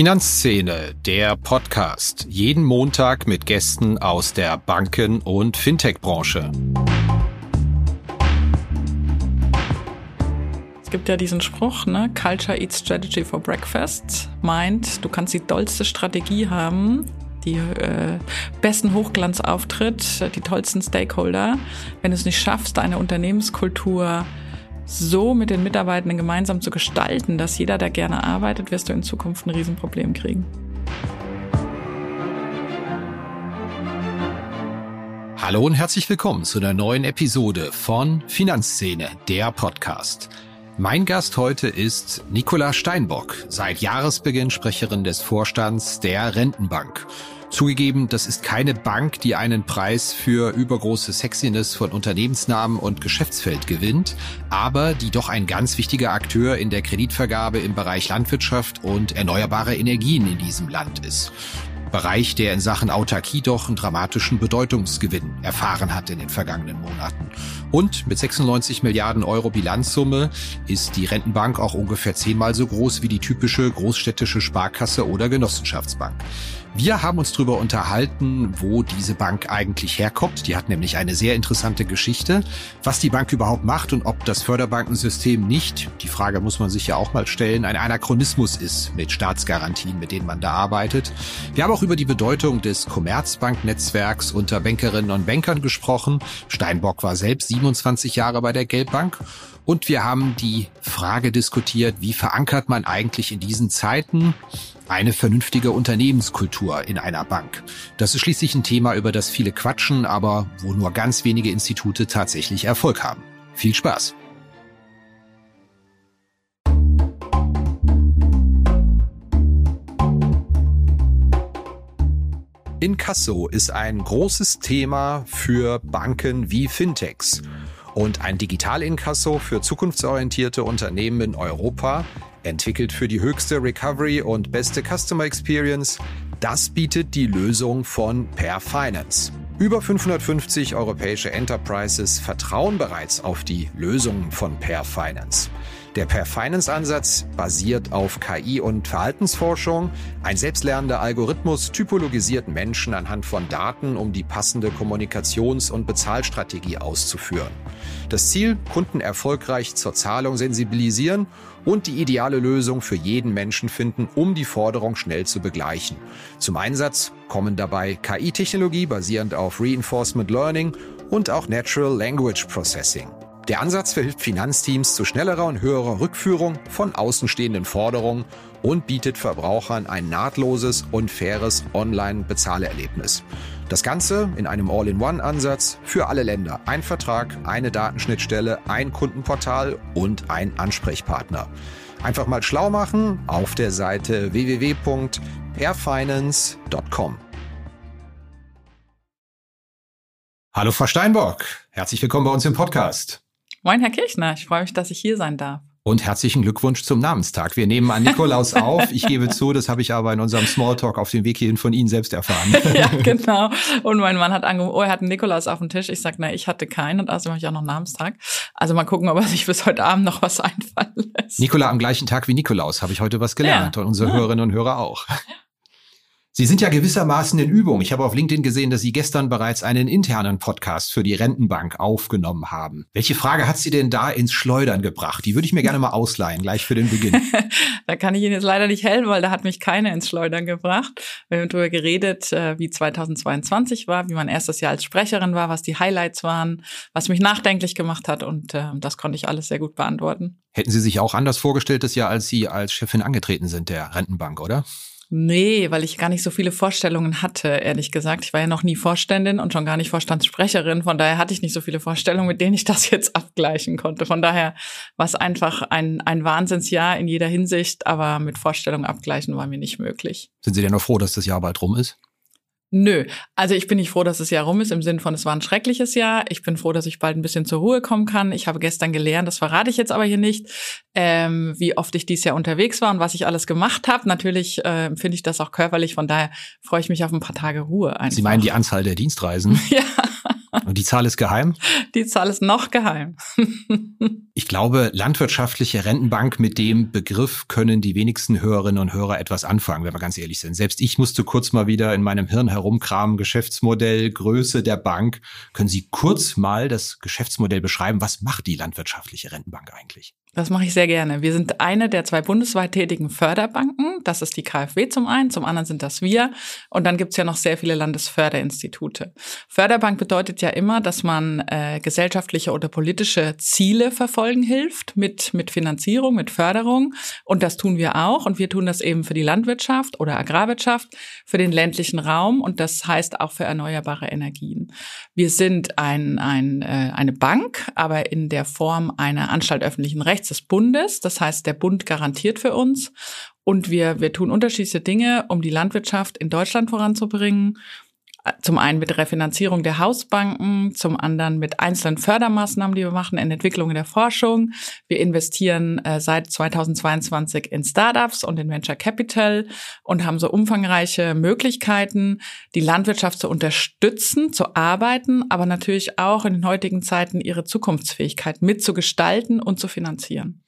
Finanzszene, der Podcast. Jeden Montag mit Gästen aus der Banken- und Fintech-Branche. Es gibt ja diesen Spruch, ne? Culture eats strategy for breakfast. Meint, du kannst die dollste Strategie haben, die äh, besten Hochglanzauftritt, die tollsten Stakeholder. Wenn du es nicht schaffst, deine Unternehmenskultur so mit den Mitarbeitenden gemeinsam zu gestalten, dass jeder da gerne arbeitet, wirst du in Zukunft ein Riesenproblem kriegen. Hallo und herzlich willkommen zu einer neuen Episode von Finanzszene, der Podcast. Mein Gast heute ist Nicola Steinbock, seit Jahresbeginn Sprecherin des Vorstands der Rentenbank. Zugegeben, das ist keine Bank, die einen Preis für übergroße Sexiness von Unternehmensnamen und Geschäftsfeld gewinnt, aber die doch ein ganz wichtiger Akteur in der Kreditvergabe im Bereich Landwirtschaft und erneuerbare Energien in diesem Land ist. Bereich, der in Sachen Autarkie doch einen dramatischen Bedeutungsgewinn erfahren hat in den vergangenen Monaten. Und mit 96 Milliarden Euro Bilanzsumme ist die Rentenbank auch ungefähr zehnmal so groß wie die typische großstädtische Sparkasse oder Genossenschaftsbank. Wir haben uns darüber unterhalten, wo diese Bank eigentlich herkommt. Die hat nämlich eine sehr interessante Geschichte, was die Bank überhaupt macht und ob das Förderbankensystem nicht, die Frage muss man sich ja auch mal stellen, ein Anachronismus ist mit Staatsgarantien, mit denen man da arbeitet. Wir haben auch über die Bedeutung des Commerzbanknetzwerks unter Bankerinnen und Bankern gesprochen. Steinbock war selbst 27 Jahre bei der Geldbank und wir haben die Frage diskutiert, wie verankert man eigentlich in diesen Zeiten eine vernünftige Unternehmenskultur in einer Bank. Das ist schließlich ein Thema, über das viele quatschen, aber wo nur ganz wenige Institute tatsächlich Erfolg haben. Viel Spaß! Inkasso ist ein großes Thema für Banken wie Fintechs. Und ein Digital-Inkasso für zukunftsorientierte Unternehmen in Europa Entwickelt für die höchste Recovery und beste Customer Experience, das bietet die Lösung von Per Finance. Über 550 europäische Enterprises vertrauen bereits auf die Lösungen von Per Finance. Der Per Finance Ansatz basiert auf KI und Verhaltensforschung. Ein selbstlernender Algorithmus typologisiert Menschen anhand von Daten, um die passende Kommunikations- und Bezahlstrategie auszuführen. Das Ziel, Kunden erfolgreich zur Zahlung sensibilisieren und die ideale Lösung für jeden Menschen finden, um die Forderung schnell zu begleichen. Zum Einsatz kommen dabei KI-Technologie basierend auf Reinforcement Learning und auch Natural Language Processing. Der Ansatz verhilft Finanzteams zu schnellerer und höherer Rückführung von außenstehenden Forderungen und bietet Verbrauchern ein nahtloses und faires Online-Bezahlerlebnis. Das Ganze in einem All-in-One-Ansatz für alle Länder. Ein Vertrag, eine Datenschnittstelle, ein Kundenportal und ein Ansprechpartner. Einfach mal schlau machen auf der Seite www.airfinance.com. Hallo Frau Steinbock, herzlich willkommen bei uns im Podcast. Moin, Herr Kirchner. Ich freue mich, dass ich hier sein darf. Und herzlichen Glückwunsch zum Namenstag. Wir nehmen an Nikolaus auf. Ich gebe zu, das habe ich aber in unserem Smalltalk auf dem Weg hierhin von Ihnen selbst erfahren. ja, genau. Und mein Mann hat angerufen, oh, er hat einen Nikolaus auf dem Tisch. Ich sage, na, ich hatte keinen und außerdem habe ich auch noch Namenstag. Also mal gucken, ob er sich bis heute Abend noch was einfallen lässt. Nikola am gleichen Tag wie Nikolaus, habe ich heute was gelernt. Ja. Und unsere ja. Hörerinnen und Hörer auch. Sie sind ja gewissermaßen in Übung. Ich habe auf LinkedIn gesehen, dass Sie gestern bereits einen internen Podcast für die Rentenbank aufgenommen haben. Welche Frage hat Sie denn da ins Schleudern gebracht? Die würde ich mir gerne mal ausleihen, gleich für den Beginn. da kann ich Ihnen jetzt leider nicht helfen, weil da hat mich keiner ins Schleudern gebracht. Wir haben darüber geredet, äh, wie 2022 war, wie mein erstes Jahr als Sprecherin war, was die Highlights waren, was mich nachdenklich gemacht hat und äh, das konnte ich alles sehr gut beantworten. Hätten Sie sich auch anders vorgestellt das Jahr, als Sie als Chefin angetreten sind der Rentenbank, oder? Nee, weil ich gar nicht so viele Vorstellungen hatte, ehrlich gesagt. Ich war ja noch nie Vorständin und schon gar nicht Vorstandssprecherin. Von daher hatte ich nicht so viele Vorstellungen, mit denen ich das jetzt abgleichen konnte. Von daher war es einfach ein, ein Wahnsinnsjahr in jeder Hinsicht, aber mit Vorstellungen abgleichen war mir nicht möglich. Sind Sie denn noch froh, dass das Jahr bald rum ist? Nö, also ich bin nicht froh, dass das Jahr rum ist, im Sinne von, es war ein schreckliches Jahr. Ich bin froh, dass ich bald ein bisschen zur Ruhe kommen kann. Ich habe gestern gelernt, das verrate ich jetzt aber hier nicht, ähm, wie oft ich dieses Jahr unterwegs war und was ich alles gemacht habe. Natürlich äh, empfinde ich das auch körperlich, von daher freue ich mich auf ein paar Tage Ruhe. Einfach. Sie meinen die Anzahl der Dienstreisen? ja. Und die Zahl ist geheim? Die Zahl ist noch geheim. Ich glaube, landwirtschaftliche Rentenbank, mit dem Begriff können die wenigsten Hörerinnen und Hörer etwas anfangen, wenn wir ganz ehrlich sind. Selbst ich musste kurz mal wieder in meinem Hirn herumkramen, Geschäftsmodell, Größe der Bank. Können Sie kurz mal das Geschäftsmodell beschreiben? Was macht die landwirtschaftliche Rentenbank eigentlich? Das mache ich sehr gerne. Wir sind eine der zwei bundesweit tätigen Förderbanken. Das ist die KfW zum einen, zum anderen sind das wir. Und dann gibt's ja noch sehr viele Landesförderinstitute. Förderbank bedeutet ja immer, dass man äh, gesellschaftliche oder politische Ziele verfolgen hilft mit, mit Finanzierung, mit Förderung. Und das tun wir auch. Und wir tun das eben für die Landwirtschaft oder Agrarwirtschaft, für den ländlichen Raum und das heißt auch für erneuerbare Energien. Wir sind ein, ein, äh, eine Bank, aber in der Form einer Anstalt öffentlichen Rechts Rechts des Bundes. Das heißt, der Bund garantiert für uns. Und wir, wir tun unterschiedliche Dinge, um die Landwirtschaft in Deutschland voranzubringen. Zum einen mit Refinanzierung der Hausbanken, zum anderen mit einzelnen Fördermaßnahmen, die wir machen in Entwicklung in der Forschung. Wir investieren äh, seit 2022 in Startups und in Venture Capital und haben so umfangreiche Möglichkeiten, die Landwirtschaft zu unterstützen, zu arbeiten, aber natürlich auch in den heutigen Zeiten ihre Zukunftsfähigkeit mitzugestalten und zu finanzieren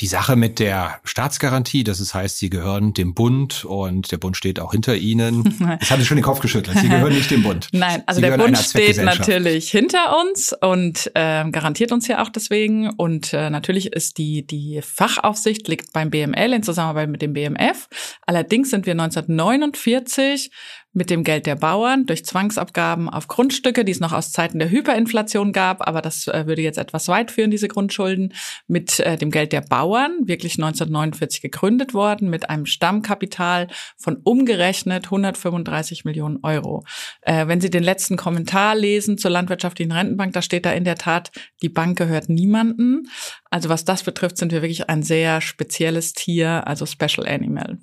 die Sache mit der Staatsgarantie, das ist, heißt, sie gehören dem Bund und der Bund steht auch hinter ihnen. Das haben Sie schon den Kopf geschüttelt. Sie gehören nicht dem Bund. Nein, also sie der Bund steht natürlich hinter uns und äh, garantiert uns ja auch deswegen. Und äh, natürlich ist die, die Fachaufsicht liegt beim BML in Zusammenarbeit mit dem BMF. Allerdings sind wir 1949 mit dem Geld der Bauern durch Zwangsabgaben auf Grundstücke, die es noch aus Zeiten der Hyperinflation gab, aber das äh, würde jetzt etwas weit führen, diese Grundschulden, mit äh, dem Geld der Bauern, wirklich 1949 gegründet worden, mit einem Stammkapital von umgerechnet 135 Millionen Euro. Äh, wenn Sie den letzten Kommentar lesen zur landwirtschaftlichen Rentenbank, da steht da in der Tat, die Bank gehört niemanden. Also was das betrifft, sind wir wirklich ein sehr spezielles Tier, also Special Animal.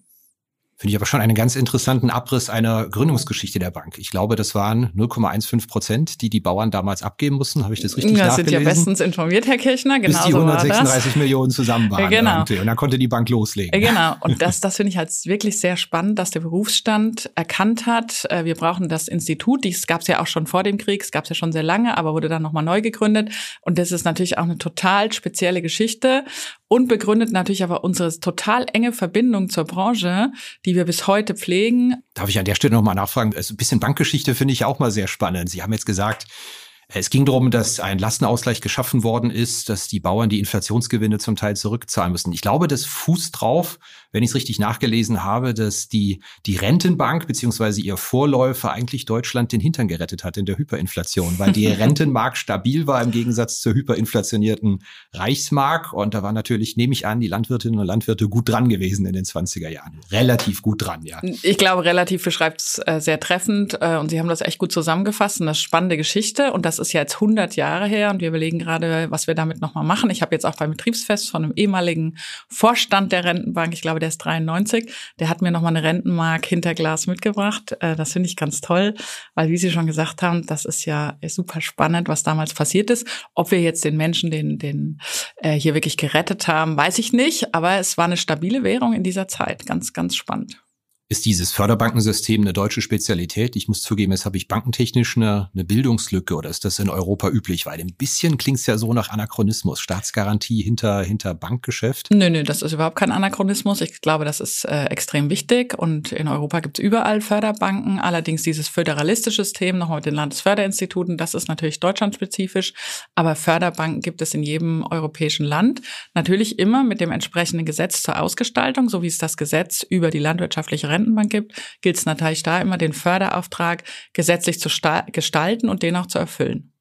Finde ich aber schon einen ganz interessanten Abriss einer Gründungsgeschichte der Bank. Ich glaube, das waren 0,15 Prozent, die die Bauern damals abgeben mussten. Habe ich das richtig ja, nachgelesen? sind ja bestens informiert, Herr Kirchner. Genau Bis die 136 Millionen zusammen waren. Genau. Und dann konnte die Bank loslegen. Genau. Und das, das finde ich halt wirklich sehr spannend, dass der Berufsstand erkannt hat, äh, wir brauchen das Institut. Dies gab es ja auch schon vor dem Krieg, es gab es ja schon sehr lange, aber wurde dann nochmal neu gegründet. Und das ist natürlich auch eine total spezielle Geschichte und begründet natürlich aber unsere total enge Verbindung zur Branche, die wir bis heute pflegen. Darf ich an der Stelle nochmal nachfragen? Also ein bisschen Bankgeschichte finde ich auch mal sehr spannend. Sie haben jetzt gesagt, es ging darum, dass ein Lastenausgleich geschaffen worden ist, dass die Bauern die Inflationsgewinne zum Teil zurückzahlen müssen. Ich glaube, das fußt drauf, wenn ich es richtig nachgelesen habe, dass die, die Rentenbank beziehungsweise ihr Vorläufer eigentlich Deutschland den Hintern gerettet hat in der Hyperinflation, weil die Rentenmark stabil war im Gegensatz zur hyperinflationierten Reichsmark. Und da war natürlich, nehme ich an, die Landwirtinnen und Landwirte gut dran gewesen in den 20er Jahren. Relativ gut dran, ja. Ich glaube, relativ beschreibt es äh, sehr treffend. Äh, und Sie haben das echt gut zusammengefasst. Und das ist spannende Geschichte. Und das ist ja jetzt 100 Jahre her. Und wir überlegen gerade, was wir damit nochmal machen. Ich habe jetzt auch beim Betriebsfest von einem ehemaligen Vorstand der Rentenbank, ich glaube, der ist 93, der hat mir nochmal eine Rentenmark hinter Glas mitgebracht. Äh, das finde ich ganz toll, weil wie Sie schon gesagt haben, das ist ja super spannend, was damals passiert ist. Ob wir jetzt den Menschen, den, den äh, hier wirklich gerettet haben, weiß ich nicht, aber es war eine stabile Währung in dieser Zeit. Ganz, ganz spannend ist dieses Förderbankensystem eine deutsche Spezialität? Ich muss zugeben, jetzt habe ich bankentechnisch eine, eine Bildungslücke oder ist das in Europa üblich? Weil ein bisschen klingt es ja so nach Anachronismus, Staatsgarantie hinter, hinter Bankgeschäft. Nö, nö, das ist überhaupt kein Anachronismus. Ich glaube, das ist äh, extrem wichtig und in Europa gibt es überall Förderbanken. Allerdings dieses föderalistische System, nochmal mit den Landesförderinstituten, das ist natürlich deutschlandspezifisch, aber Förderbanken gibt es in jedem europäischen Land. Natürlich immer mit dem entsprechenden Gesetz zur Ausgestaltung, so wie es das Gesetz über die landwirtschaftliche Rentenbank gibt, gilt es natürlich da immer, den Förderauftrag gesetzlich zu gestalten und den auch zu erfüllen.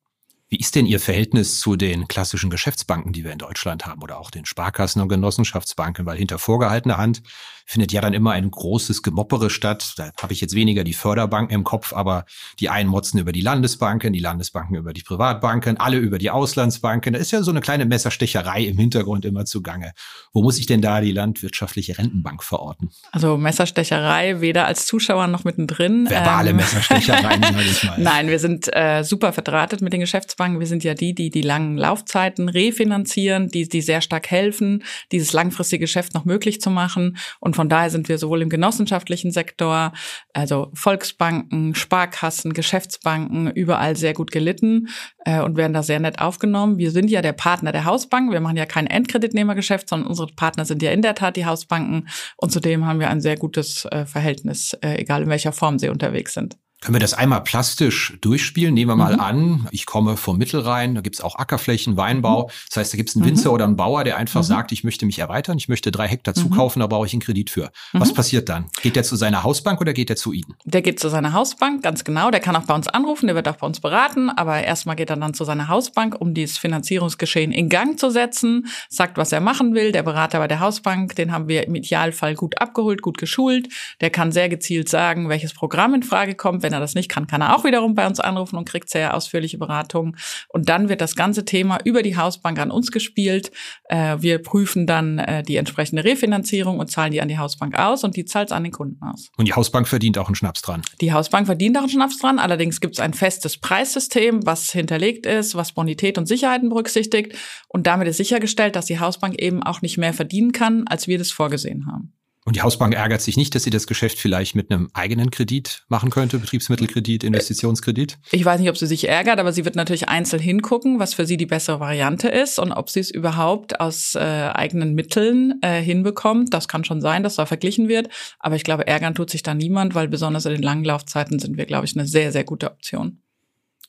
Wie ist denn Ihr Verhältnis zu den klassischen Geschäftsbanken, die wir in Deutschland haben oder auch den Sparkassen und Genossenschaftsbanken? Weil hinter vorgehaltener Hand findet ja dann immer ein großes Gemoppere statt. Da habe ich jetzt weniger die Förderbanken im Kopf, aber die einen motzen über die Landesbanken, die Landesbanken über die Privatbanken, alle über die Auslandsbanken. Da ist ja so eine kleine Messerstecherei im Hintergrund immer zugange. Wo muss ich denn da die landwirtschaftliche Rentenbank verorten? Also Messerstecherei weder als Zuschauer noch mittendrin. Verbale ähm, Messerstechereien, sage ich mal. Nein, wir sind äh, super verdrahtet mit den Geschäftsbanken. Wir sind ja die, die die langen Laufzeiten refinanzieren, die, die sehr stark helfen, dieses langfristige Geschäft noch möglich zu machen und Und von daher sind wir sowohl im genossenschaftlichen Sektor, also Volksbanken, Sparkassen, Geschäftsbanken, überall sehr gut gelitten äh, und werden da sehr nett aufgenommen. Wir sind ja der Partner der Hausbank. Wir machen ja kein Endkreditnehmergeschäft, sondern unsere Partner sind ja in der Tat die Hausbanken. Und zudem haben wir ein sehr gutes äh, Verhältnis, äh, egal in welcher Form sie unterwegs sind. Können wir das einmal plastisch durchspielen? Nehmen wir mal mhm. an, ich komme vom Mittelrhein, da gibt's auch Ackerflächen, Weinbau. Mhm. Das heißt, da gibt's einen Winzer mhm. oder einen Bauer, der einfach mhm. sagt, ich möchte mich erweitern, ich möchte drei Hektar mhm. zukaufen, da brauche ich einen Kredit für. Was mhm. passiert dann? Geht der zu seiner Hausbank oder geht der zu Ihnen? Der geht zu seiner Hausbank, ganz genau. Der kann auch bei uns anrufen, der wird auch bei uns beraten, aber erstmal geht er dann zu seiner Hausbank, um dieses Finanzierungsgeschehen in Gang zu setzen, sagt, was er machen will. Der Berater bei der Hausbank, den haben wir im Idealfall gut abgeholt, gut geschult. Der kann sehr gezielt sagen, welches Programm in Frage kommt. Wenn er das nicht kann, kann er auch wiederum bei uns anrufen und kriegt sehr ausführliche Beratungen. Und dann wird das ganze Thema über die Hausbank an uns gespielt. Äh, wir prüfen dann äh, die entsprechende Refinanzierung und zahlen die an die Hausbank aus und die zahlt es an den Kunden aus. Und die Hausbank verdient auch einen Schnaps dran? Die Hausbank verdient auch einen Schnaps dran. Allerdings gibt es ein festes Preissystem, was hinterlegt ist, was Bonität und Sicherheiten berücksichtigt. Und damit ist sichergestellt, dass die Hausbank eben auch nicht mehr verdienen kann, als wir das vorgesehen haben. Und die Hausbank ärgert sich nicht, dass sie das Geschäft vielleicht mit einem eigenen Kredit machen könnte, Betriebsmittelkredit, Investitionskredit? Ich weiß nicht, ob sie sich ärgert, aber sie wird natürlich einzeln hingucken, was für sie die bessere Variante ist und ob sie es überhaupt aus äh, eigenen Mitteln äh, hinbekommt. Das kann schon sein, dass da verglichen wird. Aber ich glaube, ärgern tut sich da niemand, weil besonders in den langen Laufzeiten sind wir, glaube ich, eine sehr, sehr gute Option.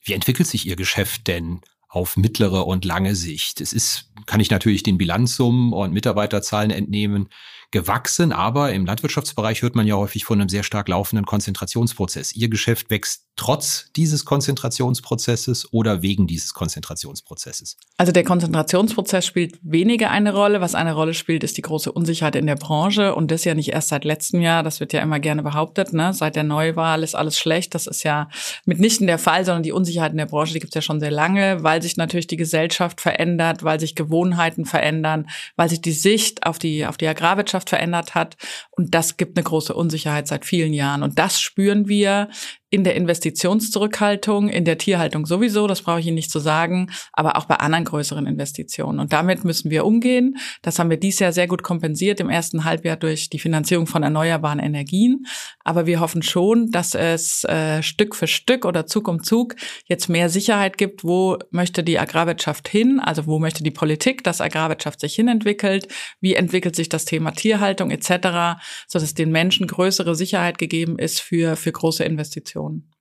Wie entwickelt sich Ihr Geschäft denn auf mittlere und lange Sicht? Es ist, kann ich natürlich den Bilanzsummen und Mitarbeiterzahlen entnehmen, gewachsen, aber im Landwirtschaftsbereich hört man ja häufig von einem sehr stark laufenden Konzentrationsprozess. Ihr Geschäft wächst trotz dieses Konzentrationsprozesses oder wegen dieses Konzentrationsprozesses? Also der Konzentrationsprozess spielt weniger eine Rolle. Was eine Rolle spielt, ist die große Unsicherheit in der Branche und das ja nicht erst seit letztem Jahr. Das wird ja immer gerne behauptet. Ne? Seit der Neuwahl ist alles schlecht. Das ist ja mitnichten der Fall, sondern die Unsicherheit in der Branche, die gibt es ja schon sehr lange, weil sich natürlich die Gesellschaft verändert, weil sich Gewohnheiten verändern, weil sich die Sicht auf die auf die Agrarwirtschaft Gesellschaft verändert hat. Und das gibt eine große Unsicherheit seit vielen Jahren. Und das spüren wir in der Investitionszurückhaltung, in der Tierhaltung sowieso, das brauche ich Ihnen nicht zu sagen, aber auch bei anderen größeren Investitionen. Und damit müssen wir umgehen. Das haben wir dieses Jahr sehr gut kompensiert im ersten Halbjahr durch die Finanzierung von erneuerbaren Energien. Aber wir hoffen schon, dass es äh, Stück für Stück oder Zug um Zug jetzt mehr Sicherheit gibt, wo möchte die Agrarwirtschaft hin, also wo möchte die Politik, dass Agrarwirtschaft sich hinentwickelt, wie entwickelt sich das Thema Tierhaltung etc., sodass den Menschen größere Sicherheit gegeben ist für, für große Investitionen. Diskussion.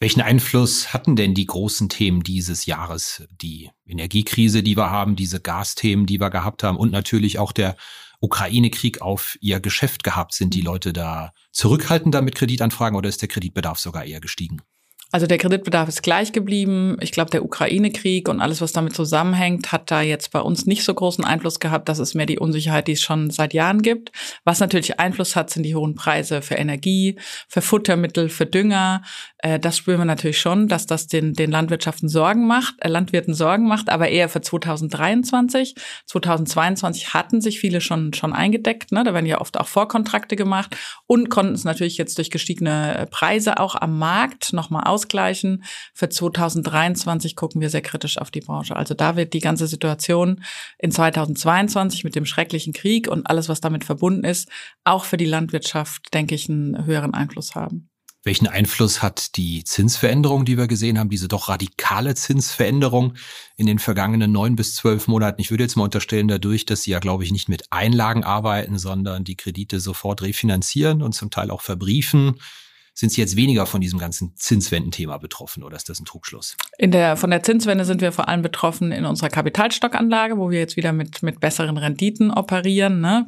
Welchen Einfluss hatten denn die großen Themen dieses Jahres? Die Energiekrise, die wir haben, diese Gasthemen, die wir gehabt haben und natürlich auch der Ukraine-Krieg auf ihr Geschäft gehabt. Sind die mhm. Leute da zurückhaltender mit Kreditanfragen oder ist der Kreditbedarf sogar eher gestiegen? Also der Kreditbedarf ist gleich geblieben. Ich glaube, der Ukraine-Krieg und alles, was damit zusammenhängt, hat da jetzt bei uns nicht so großen Einfluss gehabt. Das ist mehr die Unsicherheit, die es schon seit Jahren gibt. Was natürlich Einfluss hat, sind die hohen Preise für Energie, für Futtermittel, für Dünger. Äh, das spüren wir natürlich schon, dass das den, den Landwirtschaften Sorgen macht, äh, Landwirten Sorgen macht, aber eher für 2023. 2022 hatten sich viele schon, schon eingedeckt. Ne? Da werden ja oft auch Vorkontrakte gemacht und konnten es natürlich jetzt durch gestiegene Preise auch am Markt nochmal aus ausgleichen. Für 2023 gucken wir sehr kritisch auf die Branche. Also da wird die ganze Situation in 2022 mit dem schrecklichen Krieg und alles, was damit verbunden ist, auch für die Landwirtschaft, denke ich, einen höheren Einfluss haben. Welchen Einfluss hat die Zinsveränderung, die wir gesehen haben, diese doch radikale Zinsveränderung in den vergangenen neun bis zwölf Monaten? Ich würde jetzt mal unterstellen, dadurch, dass Sie ja, glaube ich, nicht mit Einlagen arbeiten, sondern die Kredite sofort refinanzieren und zum Teil auch verbriefen sind Sie jetzt weniger von diesem ganzen Zinswendenthema betroffen oder ist das ein Trugschluss? In der, von der Zinswende sind wir vor allem betroffen in unserer Kapitalstockanlage, wo wir jetzt wieder mit, mit besseren Renditen operieren. Ne?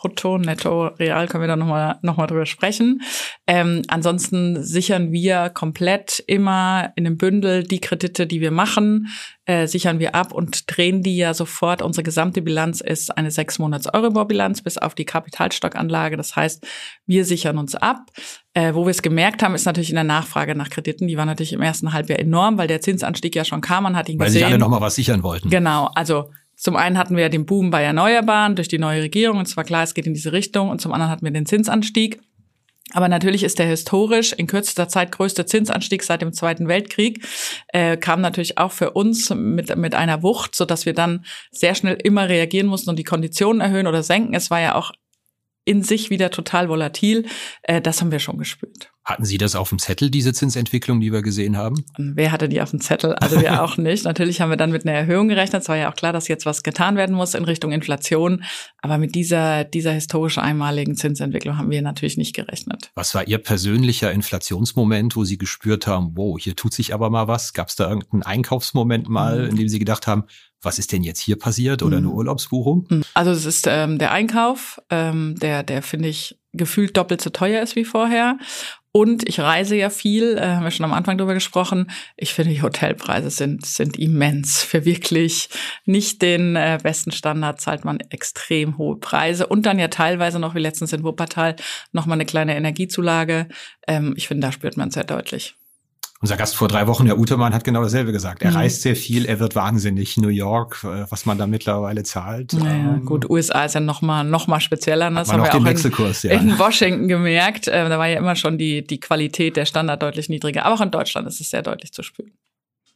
Brutto, Netto, Real können wir da nochmal noch mal drüber sprechen. Ähm, ansonsten sichern wir komplett immer in einem Bündel die Kredite, die wir machen, äh, sichern wir ab und drehen die ja sofort. Unsere gesamte Bilanz ist eine sechs Monats Euribor-Bilanz bis auf die Kapitalstockanlage. Das heißt, wir sichern uns ab. Äh, wo wir es gemerkt haben, ist natürlich in der Nachfrage nach Krediten. Die war natürlich im ersten Halbjahr enorm, weil der Zinsanstieg ja schon kam. Man hat ihn weil gesehen. Weil sich alle nochmal was sichern wollten. Genau. Also zum einen hatten wir ja den Boom bei Erneuerbaren durch die neue Regierung und es war klar, es geht in diese Richtung und zum anderen hatten wir den Zinsanstieg. Aber natürlich ist der historisch in kürzester Zeit größte Zinsanstieg seit dem Zweiten Weltkrieg, äh, kam natürlich auch für uns mit, mit einer Wucht, so dass wir dann sehr schnell immer reagieren mussten und die Konditionen erhöhen oder senken. Es war ja auch in sich wieder total volatil. Äh, das haben wir schon gespürt. Hatten Sie das auf dem Zettel, diese Zinsentwicklung, die wir gesehen haben? Wer hatte die auf dem Zettel? Also wir auch nicht. Natürlich haben wir dann mit einer Erhöhung gerechnet. Es war ja auch klar, dass jetzt was getan werden muss in Richtung Inflation. Aber mit dieser, dieser historisch einmaligen Zinsentwicklung haben wir natürlich nicht gerechnet. Was war Ihr persönlicher Inflationsmoment, wo Sie gespürt haben, wow, hier tut sich aber mal was? Gab es da irgendeinen Einkaufsmoment mal, mhm. in dem Sie gedacht haben, was ist denn jetzt hier passiert oder eine mhm. Urlaubsbuchung? Mhm. Also es ist ähm, der Einkauf, ähm, der, der finde ich gefühlt doppelt so teuer ist wie vorher. Und ich reise ja viel, äh, haben wir schon am Anfang drüber gesprochen. Ich finde, die Hotelpreise sind, sind immens. Für wirklich nicht den äh, besten Standard zahlt man extrem hohe Preise. Und dann ja teilweise noch, wie letztens in Wuppertal, nochmal eine kleine Energiezulage. Ähm, ich finde, da spürt man sehr deutlich. Unser Gast vor drei Wochen, Herr Utermann, hat genau dasselbe gesagt. Er mhm. reist sehr viel, er wird wahnsinnig. New York, äh, was man da mittlerweile zahlt. Naja, ähm, gut, USA ist ja noch mal, noch mal spezieller. Ne? Das haben wir auch in, ja. in, Washington gemerkt. Äh, da war ja immer schon die, die Qualität der Standard deutlich niedriger. Aber auch in Deutschland ist es sehr deutlich zu spüren.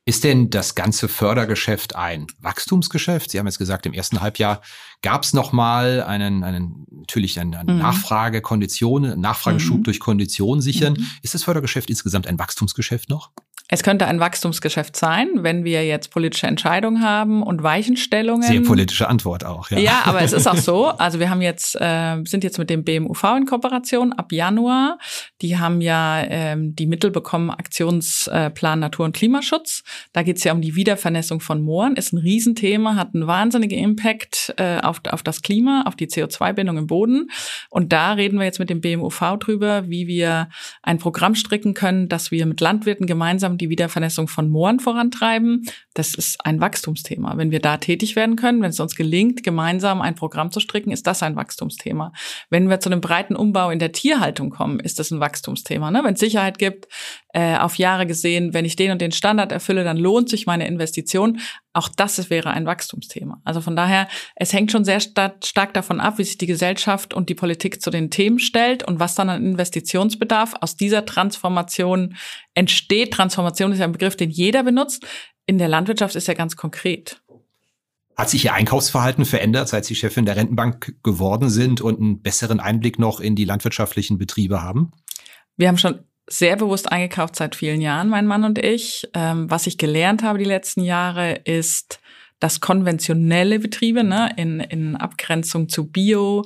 Ist denn das ganze Fördergeschäft ein Wachstumsgeschäft? Sie haben jetzt gesagt, im ersten Halbjahr gab es nochmal einen, einen, natürlich eine, mhm. Nachfragekondition, Nachfrageschub mhm. durch Kondition sichern. Mhm. Ist das Fördergeschäft insgesamt ein Wachstumsgeschäft noch? Es könnte ein Wachstumsgeschäft sein, wenn wir jetzt politische Entscheidungen haben und Weichenstellungen. Sehr politische Antwort auch, ja. Ja, aber es ist auch so. Also wir haben jetzt, äh, sind jetzt mit dem BMUV in Kooperation ab Januar. Die haben ja ähm, die Mittel bekommen, Aktionsplan Natur- und Klimaschutz. Da geht es ja um die Wiedervernässung von Mooren. Ist ein Riesenthema, hat einen wahnsinnigen Impact äh, auf, auf das Klima, auf die CO2-Bindung im Boden. Und da reden wir jetzt mit dem BMUV drüber, wie wir ein Programm stricken können, dass wir mit Landwirten gemeinsam die Wiedervernässung von Mooren vorantreiben. Das ist ein Wachstumsthema. Wenn wir da tätig werden können, wenn es uns gelingt, gemeinsam ein Programm zu stricken, ist das ein Wachstumsthema. Wenn wir zu einem breiten Umbau in der Tierhaltung kommen, ist das ein Wachstumsthema. Ne? Wenn es Sicherheit gibt, äh, auf Jahre gesehen, wenn ich den und den Standard erfülle, dann lohnt sich meine Investition. Auch das wäre ein Wachstumsthema. Also von daher, es hängt schon sehr stark davon ab, wie sich die Gesellschaft und die Politik zu den Themen stellt und was dann an Investitionsbedarf aus dieser Transformation entsteht. Transformation ist ja ein Begriff, den jeder benutzt. In der Landwirtschaft ist er ganz konkret. Hat sich Ihr Einkaufsverhalten verändert, seit Sie Chefin der Rentenbank geworden sind und einen besseren Einblick noch in die landwirtschaftlichen Betriebe haben? Wir haben schon sehr bewusst eingekauft seit vielen Jahren, mein Mann und ich. Ähm, was ich gelernt habe die letzten Jahre ist, dass konventionelle Betriebe ne, in, in Abgrenzung zu Bio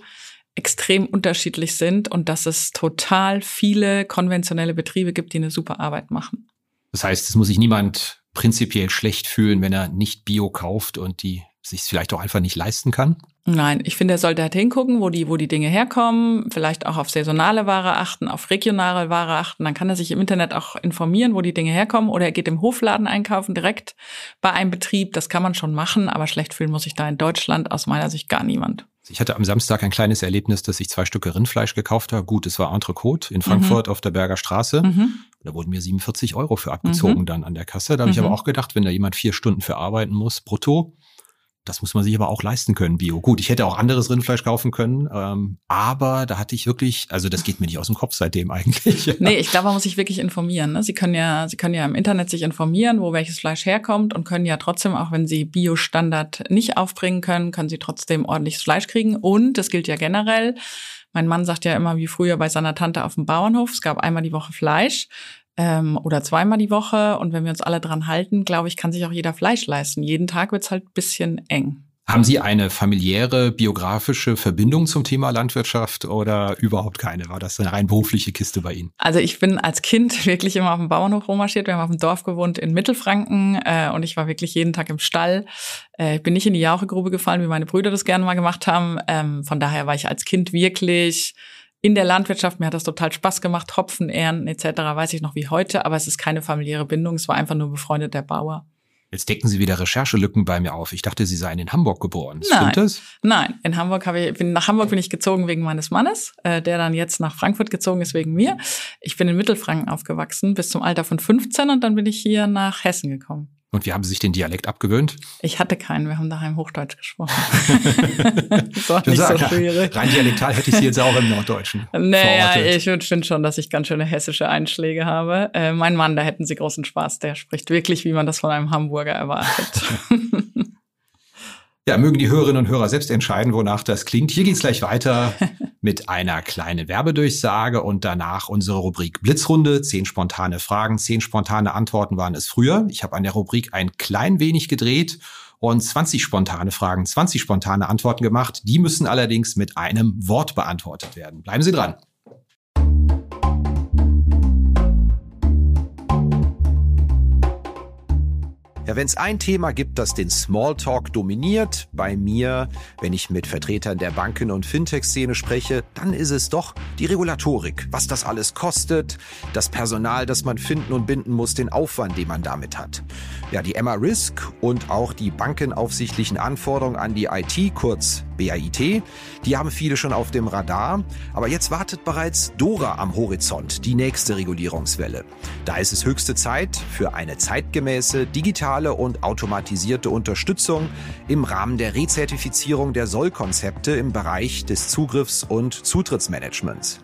extrem unterschiedlich sind und dass es total viele konventionelle Betriebe gibt, die eine super Arbeit machen. Das heißt, es muss sich niemand prinzipiell schlecht fühlen, wenn er nicht Bio kauft und die sich vielleicht auch einfach nicht leisten kann? Nein, ich finde, er sollte halt hingucken, wo die, wo die Dinge herkommen, vielleicht auch auf saisonale Ware achten, auf regionale Ware achten. Dann kann er sich im Internet auch informieren, wo die Dinge herkommen. Oder er geht im Hofladen einkaufen, direkt bei einem Betrieb. Das kann man schon machen, aber schlecht fühlen muss sich da in Deutschland aus meiner Sicht gar niemand. Ich hatte am Samstag ein kleines Erlebnis, dass ich zwei Stücke Rindfleisch gekauft habe. Gut, es war Entrecote in Frankfurt mhm. auf der Berger Straße. Mhm. Da wurden mir 47 Euro für abgezogen mhm. dann an der Kasse. Da habe ich aber mhm. auch gedacht, wenn da jemand vier Stunden für arbeiten muss, brutto, das muss man sich aber auch leisten können, Bio. Gut, ich hätte auch anderes Rindfleisch kaufen können, ähm, aber da hatte ich wirklich, also das geht mir nicht aus dem Kopf seitdem eigentlich. nee, ich glaube, man muss sich wirklich informieren. Ne? Sie können ja, Sie können ja im Internet sich informieren, wo welches Fleisch herkommt und können ja trotzdem, auch wenn Sie Bio-Standard nicht aufbringen können, können Sie trotzdem ordentliches Fleisch kriegen. Und das gilt ja generell. Mein Mann sagt ja immer wie früher bei seiner Tante auf dem Bauernhof, es gab einmal die Woche Fleisch ähm, oder zweimal die Woche. Und wenn wir uns alle dran halten, glaube ich, kann sich auch jeder Fleisch leisten. Jeden Tag wird's halt bisschen eng. Haben Sie eine familiäre, biografische Verbindung zum Thema Landwirtschaft oder überhaupt keine? War das eine rein berufliche Kiste bei Ihnen? Also ich bin als Kind wirklich immer auf dem Bauernhof rummarschiert. Wir haben auf dem Dorf gewohnt in Mittelfranken äh, und ich war wirklich jeden Tag im Stall. Äh, ich bin nicht in die Jauchegrube gefallen, wie meine Brüder das gerne mal gemacht haben. Ähm, von daher war ich als Kind wirklich in der Landwirtschaft. Mir hat das total Spaß gemacht, Hopfen, Ernten etc. weiß ich noch wie heute, aber es ist keine familiäre Bindung. Es war einfach nur befreundet der Bauer. Jetzt decken Sie wieder Recherchelücken bei mir auf. Ich dachte, Sie seien in Hamburg geboren. Nein, Stimmt das? Nein, in Hamburg habe ich, bin, nach Hamburg bin ich gezogen wegen meines Mannes, äh, der dann jetzt nach Frankfurt gezogen ist wegen mir. Ich bin in Mittelfranken aufgewachsen bis zum Alter von 15 und dann bin ich hier nach Hessen gekommen. Und wie haben Sie sich den Dialekt abgewöhnt? Ich hatte keinen, wir haben daheim Hochdeutsch gesprochen. das war nicht so schwierig. Rein dialektal hätte ich Sie jetzt auch im Norddeutschen. Naja, verortet. ich finde schon, dass ich ganz schöne hessische Einschläge habe. Äh, mein Mann, da hätten Sie großen Spaß. Der spricht wirklich, wie man das von einem Hamburger erwartet. Ja, mögen die Hörerinnen und Hörer selbst entscheiden, wonach das klingt. Hier geht's gleich weiter mit einer kleinen Werbedurchsage und danach unsere Rubrik Blitzrunde. Zehn spontane Fragen, zehn spontane Antworten waren es früher. Ich habe an der Rubrik ein klein wenig gedreht und 20 spontane Fragen, 20 spontane Antworten gemacht. Die müssen allerdings mit einem Wort beantwortet werden. Bleiben Sie dran. Ja, wenn es ein Thema gibt, das den Smalltalk dominiert, bei mir, wenn ich mit Vertretern der Banken- und Fintech-Szene spreche, dann ist es doch die Regulatorik. Was das alles kostet, das Personal, das man finden und binden muss, den Aufwand, den man damit hat. Ja, die Emma Risk und auch die bankenaufsichtlichen Anforderungen an die IT, kurz BAIT, die haben viele schon auf dem Radar. Aber jetzt wartet bereits Dora am Horizont, die nächste Regulierungswelle. Da ist es höchste Zeit für eine zeitgemäße, digitale und automatisierte Unterstützung im Rahmen der Rezertifizierung der Sollkonzepte im Bereich des Zugriffs- und Zutrittsmanagements.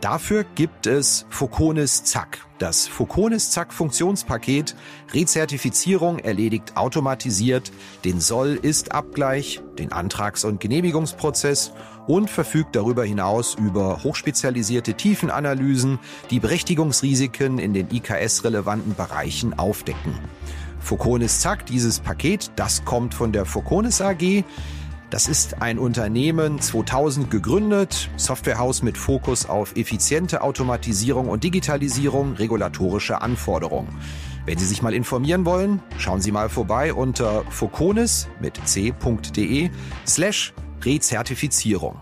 Dafür gibt es Foconis Zack. Das Foconis Zack Funktionspaket Rezertifizierung erledigt automatisiert den Soll-Ist-Abgleich, den Antrags- und Genehmigungsprozess und verfügt darüber hinaus über hochspezialisierte Tiefenanalysen, die Berechtigungsrisiken in den IKS-relevanten Bereichen aufdecken. Foconis Zack, dieses Paket, das kommt von der Foconis AG. Das ist ein Unternehmen 2000 gegründet, Softwarehaus mit Fokus auf effiziente Automatisierung und Digitalisierung regulatorischer Anforderungen. Wenn Sie sich mal informieren wollen, schauen Sie mal vorbei unter foconis mit c.de slash Rezertifizierung.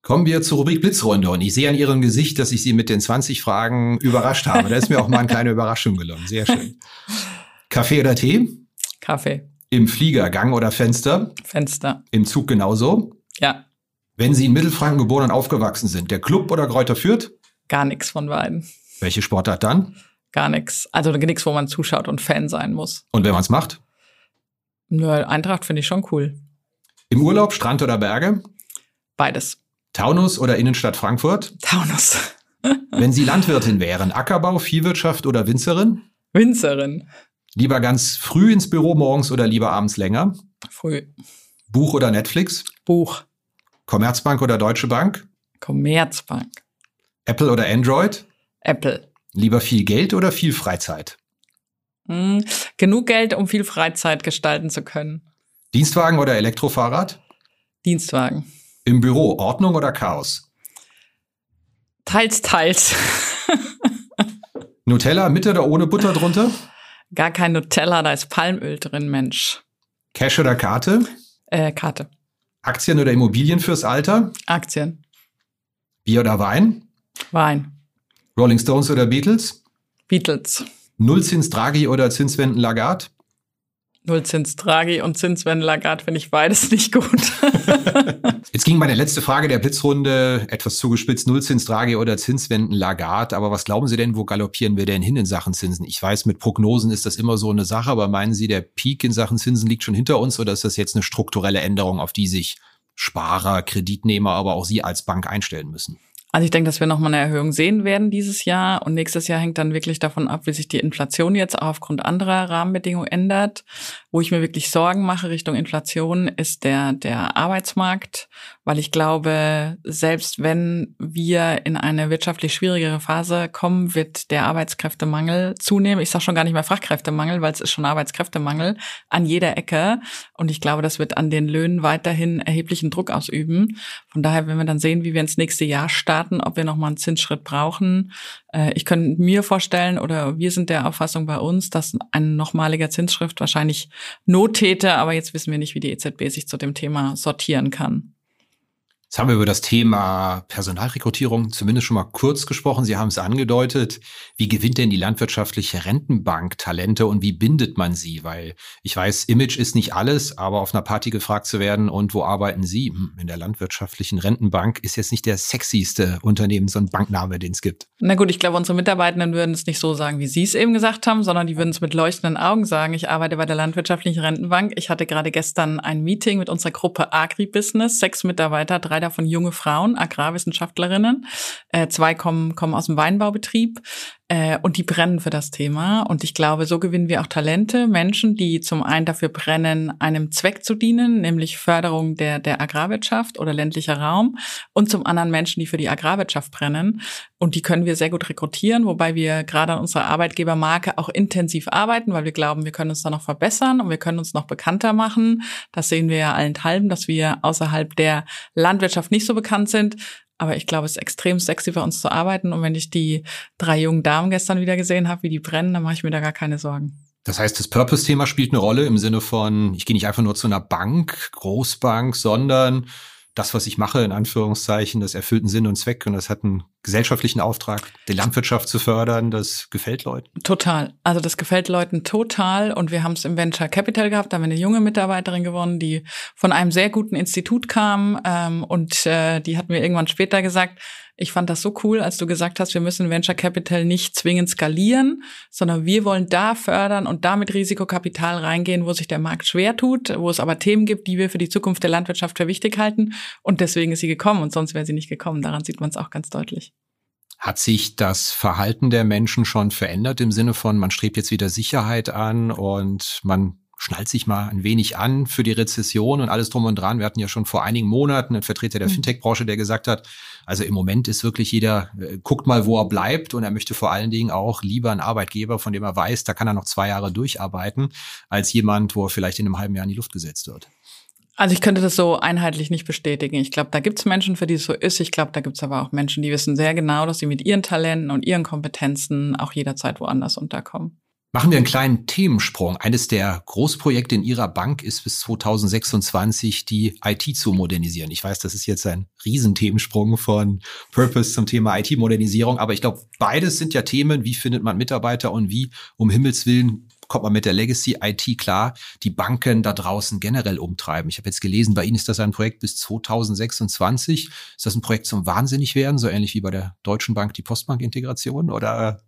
Kommen wir zur Rubrik Blitzrunde und ich sehe an Ihrem Gesicht, dass ich Sie mit den 20 Fragen überrascht habe. Da ist mir auch mal eine kleine Überraschung gelungen. Sehr schön. Kaffee oder Tee? Kaffee. Im Flieger, Gang oder Fenster? Fenster. Im Zug genauso? Ja. Wenn Sie in Mittelfranken geboren und aufgewachsen sind, der Club oder Kräuter führt? Gar nichts von beiden. Welche Sportart dann? Gar nichts. Also nichts, wo man zuschaut und Fan sein muss. Und wenn man es macht? Nö, Eintracht finde ich schon cool. Im Urlaub, Strand oder Berge? Beides. Taunus oder Innenstadt Frankfurt? Taunus. Wenn Sie Landwirtin wären, Ackerbau, Viehwirtschaft oder Winzerin? Winzerin. Lieber ganz früh ins Büro morgens oder lieber abends länger? Früh. Buch oder Netflix? Buch. Commerzbank oder Deutsche Bank? Commerzbank. Apple oder Android? Apple. Lieber viel Geld oder viel Freizeit? Hm, genug Geld, um viel Freizeit gestalten zu können. Dienstwagen oder Elektrofahrrad? Dienstwagen. Im Büro Ordnung oder Chaos? Teils, teils. Nutella mit oder ohne Butter drunter? Gar kein Nutella, da ist Palmöl drin, Mensch. Cash oder Karte? Äh, Karte. Aktien oder Immobilien fürs Alter? Aktien. Bier oder Wein? Wein. Rolling Stones oder Beatles? Beatles. Nullzins Draghi oder Zinswenden Lagarde? Nullzins Draghi und Zinswende Lagarde finde ich beides nicht gut. Jetzt ging meine letzte Frage der Blitzrunde etwas zugespitzt. Nullzins Draghi oder Zinswenden Lagarde. Aber was glauben Sie denn, wo galoppieren wir denn hin in Sachen Zinsen? Ich weiß, mit Prognosen ist das immer so eine Sache, aber meinen Sie, der Peak in Sachen Zinsen liegt schon hinter uns oder ist das jetzt eine strukturelle Änderung, auf die sich Sparer, Kreditnehmer, aber auch Sie als Bank einstellen müssen? Also ich denke, dass wir nochmal eine Erhöhung sehen werden dieses Jahr. Und nächstes Jahr hängt dann wirklich davon ab, wie sich die Inflation jetzt auch aufgrund anderer Rahmenbedingungen ändert. Wo ich mir wirklich Sorgen mache Richtung Inflation ist der, der Arbeitsmarkt, weil ich glaube, selbst wenn wir in eine wirtschaftlich schwierigere Phase kommen, wird der Arbeitskräftemangel zunehmen. Ich sage schon gar nicht mehr Fachkräftemangel, weil es ist schon Arbeitskräftemangel an jeder Ecke. Und ich glaube, das wird an den Löhnen weiterhin erheblichen Druck ausüben. Von daher, wenn wir dann sehen, wie wir ins nächste Jahr starten, starten, ob wir nochmal einen Zinsschritt brauchen. Äh, ich könnte mir vorstellen, oder wir sind der Auffassung bei uns, dass ein nochmaliger Zinsschritt wahrscheinlich Not täte, aber jetzt wissen wir nicht, wie die EZB sich zu dem Thema sortieren kann. Jetzt haben wir über das Thema Personalrekrutierung zumindest schon mal kurz gesprochen. Sie haben es angedeutet. Wie gewinnt denn die landwirtschaftliche Rentenbank Talente und wie bindet man sie? Weil ich weiß, Image ist nicht alles, aber auf einer Party gefragt zu werden und wo arbeiten Sie? Hm, in der landwirtschaftlichen Rentenbank ist jetzt nicht der sexyste Unternehmens- und Bankname, den es gibt. Na gut, ich glaube, unsere Mitarbeitenden würden es nicht so sagen, wie Sie es eben gesagt haben, sondern die würden es mit leuchtenden Augen sagen. Ich arbeite bei der landwirtschaftlichen Rentenbank. Ich hatte gerade gestern ein Meeting mit unserer Gruppe Agribusiness, sechs Mitarbeiter, drei davon junge Frauen, Agrarwissenschaftlerinnen. Äh, zwei kommen, kommen aus dem Weinbaubetrieb. Äh, und die brennen für das Thema. Und ich glaube, so gewinnen wir auch Talente, Menschen, die zum einen dafür brennen, einem Zweck zu dienen, nämlich Förderung der, der Agrarwirtschaft oder ländlicher Raum. Und zum anderen Menschen, die für die Agrarwirtschaft brennen. Und die können wir sehr gut rekrutieren, wobei wir gerade an unserer Arbeitgebermarke auch intensiv arbeiten, weil wir glauben, wir können uns da noch verbessern und wir können uns noch bekannter machen. Das sehen wir ja allenthalben, dass wir außerhalb der Landwirtschaft nicht so bekannt sind. Aber ich glaube, es ist extrem sexy für uns zu arbeiten. Und wenn ich die drei jungen Damen gestern wieder gesehen habe, wie die brennen, dann mache ich mir da gar keine Sorgen. Das heißt, das Purpose-Thema spielt eine Rolle im Sinne von, ich gehe nicht einfach nur zu einer Bank, Großbank, sondern das, was ich mache, in Anführungszeichen, das erfüllt einen Sinn und Zweck und das hat einen gesellschaftlichen Auftrag, die Landwirtschaft zu fördern, das gefällt Leuten. Total. Also das gefällt Leuten total und wir haben es im Venture Capital gehabt, da haben wir eine junge Mitarbeiterin gewonnen, die von einem sehr guten Institut kam ähm, und äh, die hat mir irgendwann später gesagt, ich fand das so cool, als du gesagt hast, wir müssen Venture Capital nicht zwingend skalieren, sondern wir wollen da fördern und da mit Risikokapital reingehen, wo sich der Markt schwer tut, wo es aber Themen gibt, die wir für die Zukunft der Landwirtschaft für wichtig halten. Und deswegen ist sie gekommen und sonst wäre sie nicht gekommen. Daran sieht man es auch ganz deutlich. Hat sich das Verhalten der Menschen schon verändert im Sinne von, man strebt jetzt wieder Sicherheit an und man schnallt sich mal ein wenig an für die Rezession und alles drum und dran. Wir hatten ja schon vor einigen Monaten einen Vertreter der mhm. Fintech-Branche, der gesagt hat, also im Moment ist wirklich jeder, äh, guckt mal, wo er bleibt und er möchte vor allen Dingen auch lieber einen Arbeitgeber, von dem er weiß, da kann er noch zwei Jahre durcharbeiten, als jemand, wo er vielleicht in einem halben Jahr in die Luft gesetzt wird. Also ich könnte das so einheitlich nicht bestätigen. Ich glaube, da gibt es Menschen, für die es so ist. Ich glaube, da gibt es aber auch Menschen, die wissen sehr genau, dass sie mit ihren Talenten und ihren Kompetenzen auch jederzeit woanders unterkommen. Machen wir einen kleinen Themensprung. Eines der Großprojekte in Ihrer Bank ist bis 2026 die IT zu modernisieren. Ich weiß, das ist jetzt ein Riesenthemensprung von Purpose zum Thema IT-Modernisierung, aber ich glaube, beides sind ja Themen, wie findet man Mitarbeiter und wie um Himmels Willen kommt man mit der Legacy IT klar, die Banken da draußen generell umtreiben. Ich habe jetzt gelesen, bei Ihnen ist das ein Projekt bis 2026. Ist das ein Projekt zum Wahnsinnig werden, so ähnlich wie bei der Deutschen Bank die Postbank-Integration oder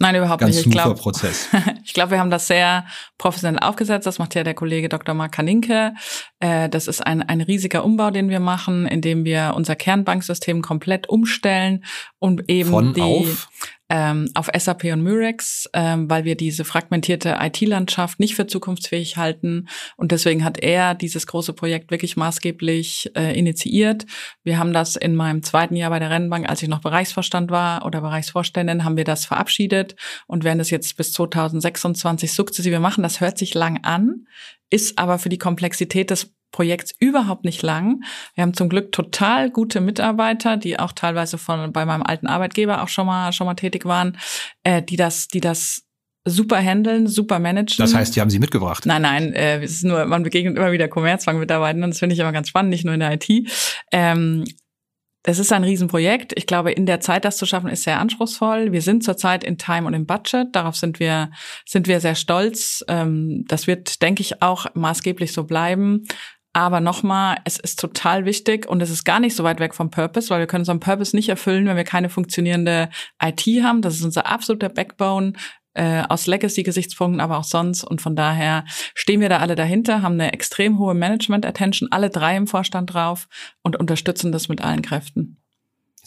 Nein, überhaupt Ganz nicht. Ich glaube, ich glaube, wir haben das sehr professionell aufgesetzt. Das macht ja der Kollege Dr. Mark Kaninke. Äh, das ist ein, ein riesiger Umbau, den wir machen, indem wir unser Kernbanksystem komplett umstellen und eben Von die auf? Ähm, auf SAP und Murex, ähm, weil wir diese fragmentierte IT-Landschaft nicht für zukunftsfähig halten. Und deswegen hat er dieses große Projekt wirklich maßgeblich äh, initiiert. Wir haben das in meinem zweiten Jahr bei der Rennbank, als ich noch Bereichsvorstand war oder Bereichsvorständin, haben wir das verabschiedet und werden es jetzt bis 2026 sukzessive machen. Das hört sich lang an, ist aber für die Komplexität des Projekts überhaupt nicht lang. Wir haben zum Glück total gute Mitarbeiter, die auch teilweise von bei meinem alten Arbeitgeber auch schon mal schon mal tätig waren, äh, die das, die das super handeln, super managen. Das heißt, die haben sie mitgebracht? Nein, nein, äh, es ist nur, man begegnet immer wieder Commerzbank-Mitarbeitern und das finde ich immer ganz spannend, nicht nur in der IT. Ähm, es ist ein Riesenprojekt. Ich glaube, in der Zeit das zu schaffen, ist sehr anspruchsvoll. Wir sind zurzeit in Time und im Budget. Darauf sind wir, sind wir sehr stolz. Ähm, das wird, denke ich, auch maßgeblich so bleiben. Aber nochmal, es ist total wichtig und es ist gar nicht so weit weg vom Purpose, weil wir können unseren Purpose nicht erfüllen, wenn wir keine funktionierende IT haben. Das ist unser absoluter Backbone äh, aus Legacy-Gesichtspunkten, aber auch sonst. Und von daher stehen wir da alle dahinter, haben eine extrem hohe Management-Attention, alle drei im Vorstand drauf und unterstützen das mit allen Kräften.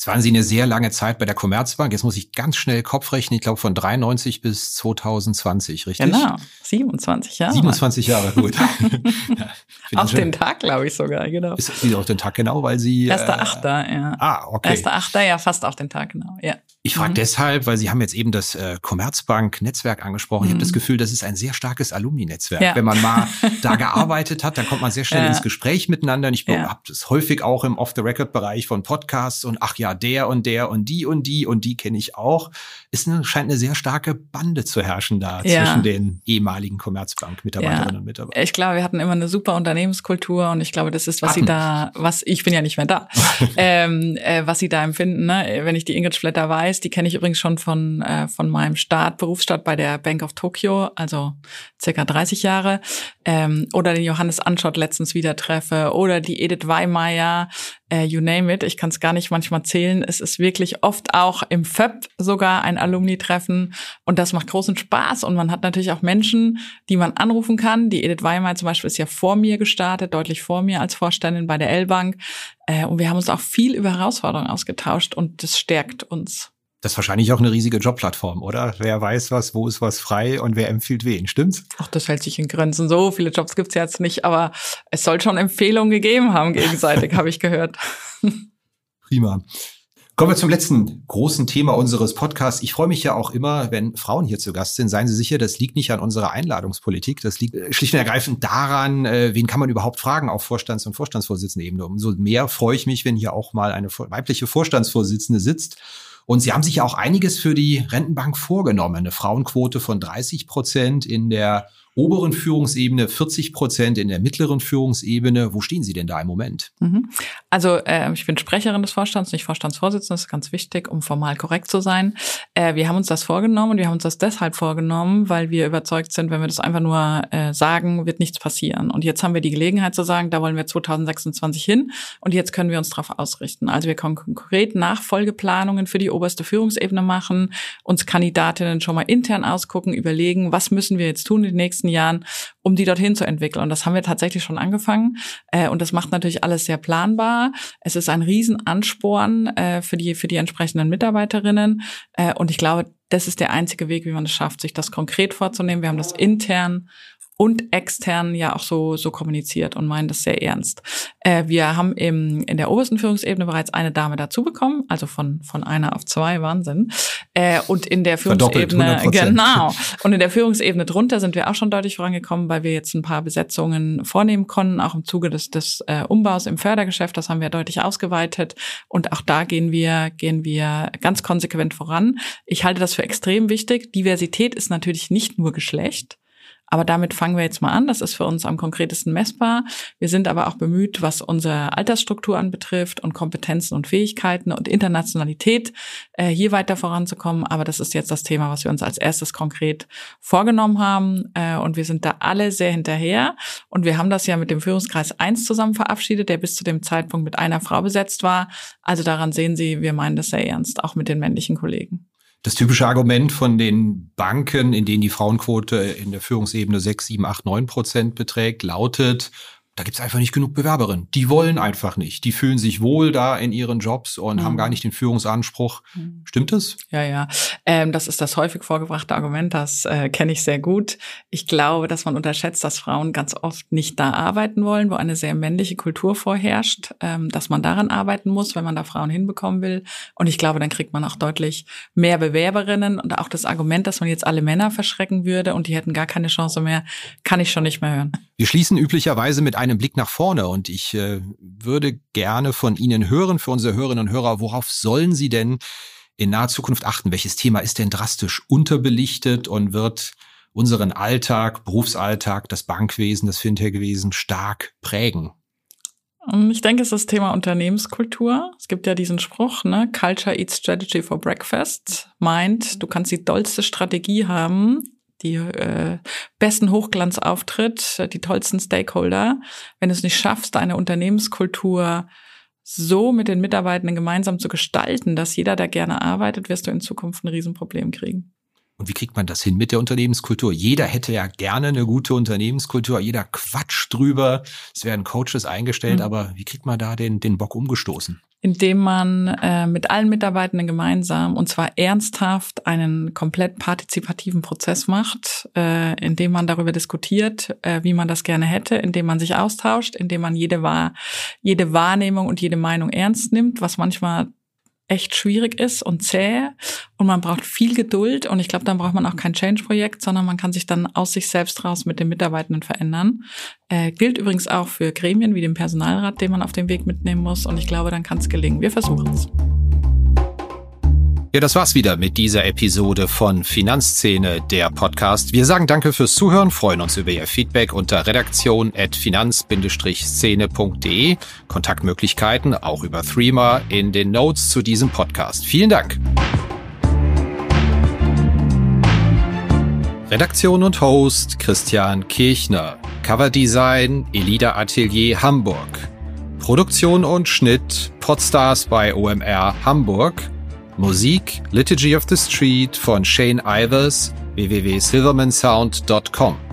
Jetzt waren Sie eine sehr lange Zeit bei der Commerzbank. Jetzt muss ich ganz schnell Kopf rechnen. Ich glaube von 93 bis 2020, richtig? Genau, 27 Jahre. 27 Jahre, gut. ja, auf den Tag, glaube ich sogar, genau. Ist Sie auf den Tag genau, weil Sie... Erster äh, Achter, ja. Ah, okay. Erster Achter, ja, fast auf den Tag genau, ja. Ich frage mhm. deshalb, weil Sie haben jetzt eben das äh, Commerzbank-Netzwerk angesprochen. Mhm. Ich habe das Gefühl, das ist ein sehr starkes Alumni-Netzwerk. Ja. Wenn man mal da gearbeitet hat, dann kommt man sehr schnell ja. ins Gespräch miteinander. Und ich ja. habe das häufig auch im Off-the-Record-Bereich von Podcasts und ach ja, der und der und die und die und die kenne ich auch. Es scheint eine sehr starke Bande zu herrschen da ja. zwischen den ehemaligen Commerzbank-Mitarbeiterinnen und Mitarbeitern. Ich glaube, wir hatten immer eine super Unternehmenskultur und ich glaube, das ist, was hatten. Sie da, was ich bin ja nicht mehr da, ähm, äh, was Sie da empfinden. Ne? Wenn ich die Ingrid Schletter weiß, weiß, die kenne ich übrigens schon von, äh, von meinem Start, Berufsstart bei der Bank of Tokyo, also circa 30 Jahre, ähm, oder den Johannes Anschott letztens wieder treffe, oder die Edith Weimeyer, äh, you name it, ich kann es gar nicht manchmal zählen. Es ist wirklich oft auch im FÖP sogar ein Alumni-Treffen und das macht großen Spaß und man hat natürlich auch Menschen, die man anrufen kann. Die Edith Weimeyer zum Beispiel ist ja vor mir gestartet, deutlich vor mir als Vorständin bei der L-Bank. Äh, und wir haben uns auch viel über Herausforderungen ausgetauscht und das stärkt uns. Das ist wahrscheinlich auch eine riesige Jobplattform, oder? Wer weiß was, wo ist was frei und wer empfiehlt wen, stimmt's? Ach, das hält sich in Grenzen. So viele Jobs gibt's jetzt nicht, aber es soll schon Empfehlungen gegeben haben gegenseitig, habe ich gehört. Prima. Kommen wir zum letzten großen Thema unseres Podcasts. Ich freue mich ja auch immer, wenn Frauen hier zu Gast sind. Seien Sie sicher, das liegt nicht an unserer Einladungspolitik. Das liegt schlicht und ergreifend daran, äh, wen kann man überhaupt fragen auf Vorstands- und Vorstandsvorsitzenden-Ebene. Umso mehr freue ich mich, wenn hier auch mal eine weibliche Vorstandsvorsitzende sitzt und Sie haben sich ja auch einiges für die Rentenbank vorgenommen. Eine Frauenquote von 30 Prozent in der oberen Führungsebene, 40 Prozent in der mittleren Führungsebene. Wo stehen Sie denn da im Moment? Mhm. Also äh, ich bin Sprecherin des Vorstands, nicht Vorstandsvorsitzende, das ist ganz wichtig, um formal korrekt zu sein. Äh, wir haben uns das vorgenommen und wir haben uns das deshalb vorgenommen, weil wir überzeugt sind, wenn wir das einfach nur äh, sagen, wird nichts passieren. Und jetzt haben wir die Gelegenheit zu sagen, da wollen wir 2026 hin und jetzt können wir uns darauf ausrichten. Also wir können konkret Nachfolgeplanungen für die oberste Führungsebene machen, uns Kandidatinnen schon mal intern ausgucken, überlegen, was müssen wir jetzt tun in den nächsten nächsten Jahren, um die dorthin zu entwickeln. Und das haben wir tatsächlich schon angefangen. Äh, und das macht natürlich alles sehr planbar. Es ist ein Riesenansporn äh, für die, für die entsprechenden Mitarbeiterinnen. Äh, und ich glaube, das ist der einzige Weg, wie man es schafft, sich das konkret vorzunehmen. Wir haben das intern und extern ja auch so, so kommuniziert und meinen das sehr ernst. Äh, wir haben im, in der obersten Führungsebene bereits eine Dame dazu bekommen, also von, von einer auf zwei, Wahnsinn. Äh, und in der Führungsebene, genau. Und in der Führungsebene drunter sind wir auch schon deutlich vorangekommen, weil wir jetzt ein paar Besetzungen vornehmen konnten, auch im Zuge des, des äh, Umbaus im Fördergeschäft. Das haben wir deutlich ausgeweitet. Und auch da gehen wir, gehen wir ganz konsequent voran. Ich halte das für extrem wichtig. Diversität ist natürlich nicht nur Geschlecht. Aber damit fangen wir jetzt mal an. Das ist für uns am konkretesten messbar. Wir sind aber auch bemüht, was unsere Altersstruktur anbetrifft und Kompetenzen und Fähigkeiten und Internationalität äh, hier weiter voranzukommen. Aber das ist jetzt das Thema, was wir uns als erstes konkret vorgenommen haben. Äh, und wir sind da alle sehr hinterher. Und wir haben das ja mit dem Führungskreis 1 zusammen verabschiedet, der bis zu dem Zeitpunkt mit einer Frau besetzt war. Also daran sehen Sie, wir meinen das sehr ernst, auch mit den männlichen Kollegen. Das typische Argument von den Banken, in denen die Frauenquote in der Führungsebene 6, 7, 8, 9 Prozent beträgt, lautet, da gibt's einfach nicht genug Bewerberinnen. Die wollen einfach nicht. Die fühlen sich wohl da in ihren Jobs und mhm. haben gar nicht den Führungsanspruch. Mhm. Stimmt das? Ja, ja. Ähm, das ist das häufig vorgebrachte Argument. Das äh, kenne ich sehr gut. Ich glaube, dass man unterschätzt, dass Frauen ganz oft nicht da arbeiten wollen, wo eine sehr männliche Kultur vorherrscht, ähm, dass man daran arbeiten muss, wenn man da Frauen hinbekommen will. Und ich glaube, dann kriegt man auch deutlich mehr Bewerberinnen. Und auch das Argument, dass man jetzt alle Männer verschrecken würde und die hätten gar keine Chance mehr, kann ich schon nicht mehr hören. Wir schließen üblicherweise mit einem Blick nach vorne und ich äh, würde gerne von Ihnen hören, für unsere Hörerinnen und Hörer, worauf sollen Sie denn in naher Zukunft achten? Welches Thema ist denn drastisch unterbelichtet und wird unseren Alltag, Berufsalltag, das Bankwesen, das Fintech-Wesen stark prägen? Ich denke, es ist das Thema Unternehmenskultur. Es gibt ja diesen Spruch, ne? Culture eats strategy for breakfast. Meint, du kannst die dollste Strategie haben, die äh, besten Hochglanzauftritt, die tollsten Stakeholder. Wenn du es nicht schaffst, deine Unternehmenskultur so mit den Mitarbeitenden gemeinsam zu gestalten, dass jeder da gerne arbeitet, wirst du in Zukunft ein Riesenproblem kriegen. Und wie kriegt man das hin mit der Unternehmenskultur? Jeder hätte ja gerne eine gute Unternehmenskultur, jeder quatscht drüber, es werden Coaches eingestellt, mhm. aber wie kriegt man da den, den Bock umgestoßen? Indem man äh, mit allen Mitarbeitenden gemeinsam und zwar ernsthaft einen komplett partizipativen Prozess macht, äh, indem man darüber diskutiert, äh, wie man das gerne hätte, indem man sich austauscht, indem man jede, Wahr jede Wahrnehmung und jede Meinung ernst nimmt, was manchmal echt schwierig ist und zäh und man braucht viel Geduld und ich glaube, dann braucht man auch kein Change-Projekt, sondern man kann sich dann aus sich selbst raus mit den Mitarbeitenden verändern. Äh, gilt übrigens auch für Gremien wie den Personalrat, den man auf dem Weg mitnehmen muss und ich glaube, dann kann es gelingen. Wir versuchen es. Ja, das war's wieder mit dieser Episode von Finanzszene, der Podcast. Wir sagen danke fürs Zuhören, freuen uns über Ihr Feedback unter redaktion.finanz-szene.de. Kontaktmöglichkeiten auch über Threema in den Notes zu diesem Podcast. Vielen Dank. Redaktion und Host Christian Kirchner. Coverdesign Elida Atelier Hamburg. Produktion und Schnitt Podstars bei OMR Hamburg. Musik Liturgy of the Street von Shane Ivers www.silvermansound.com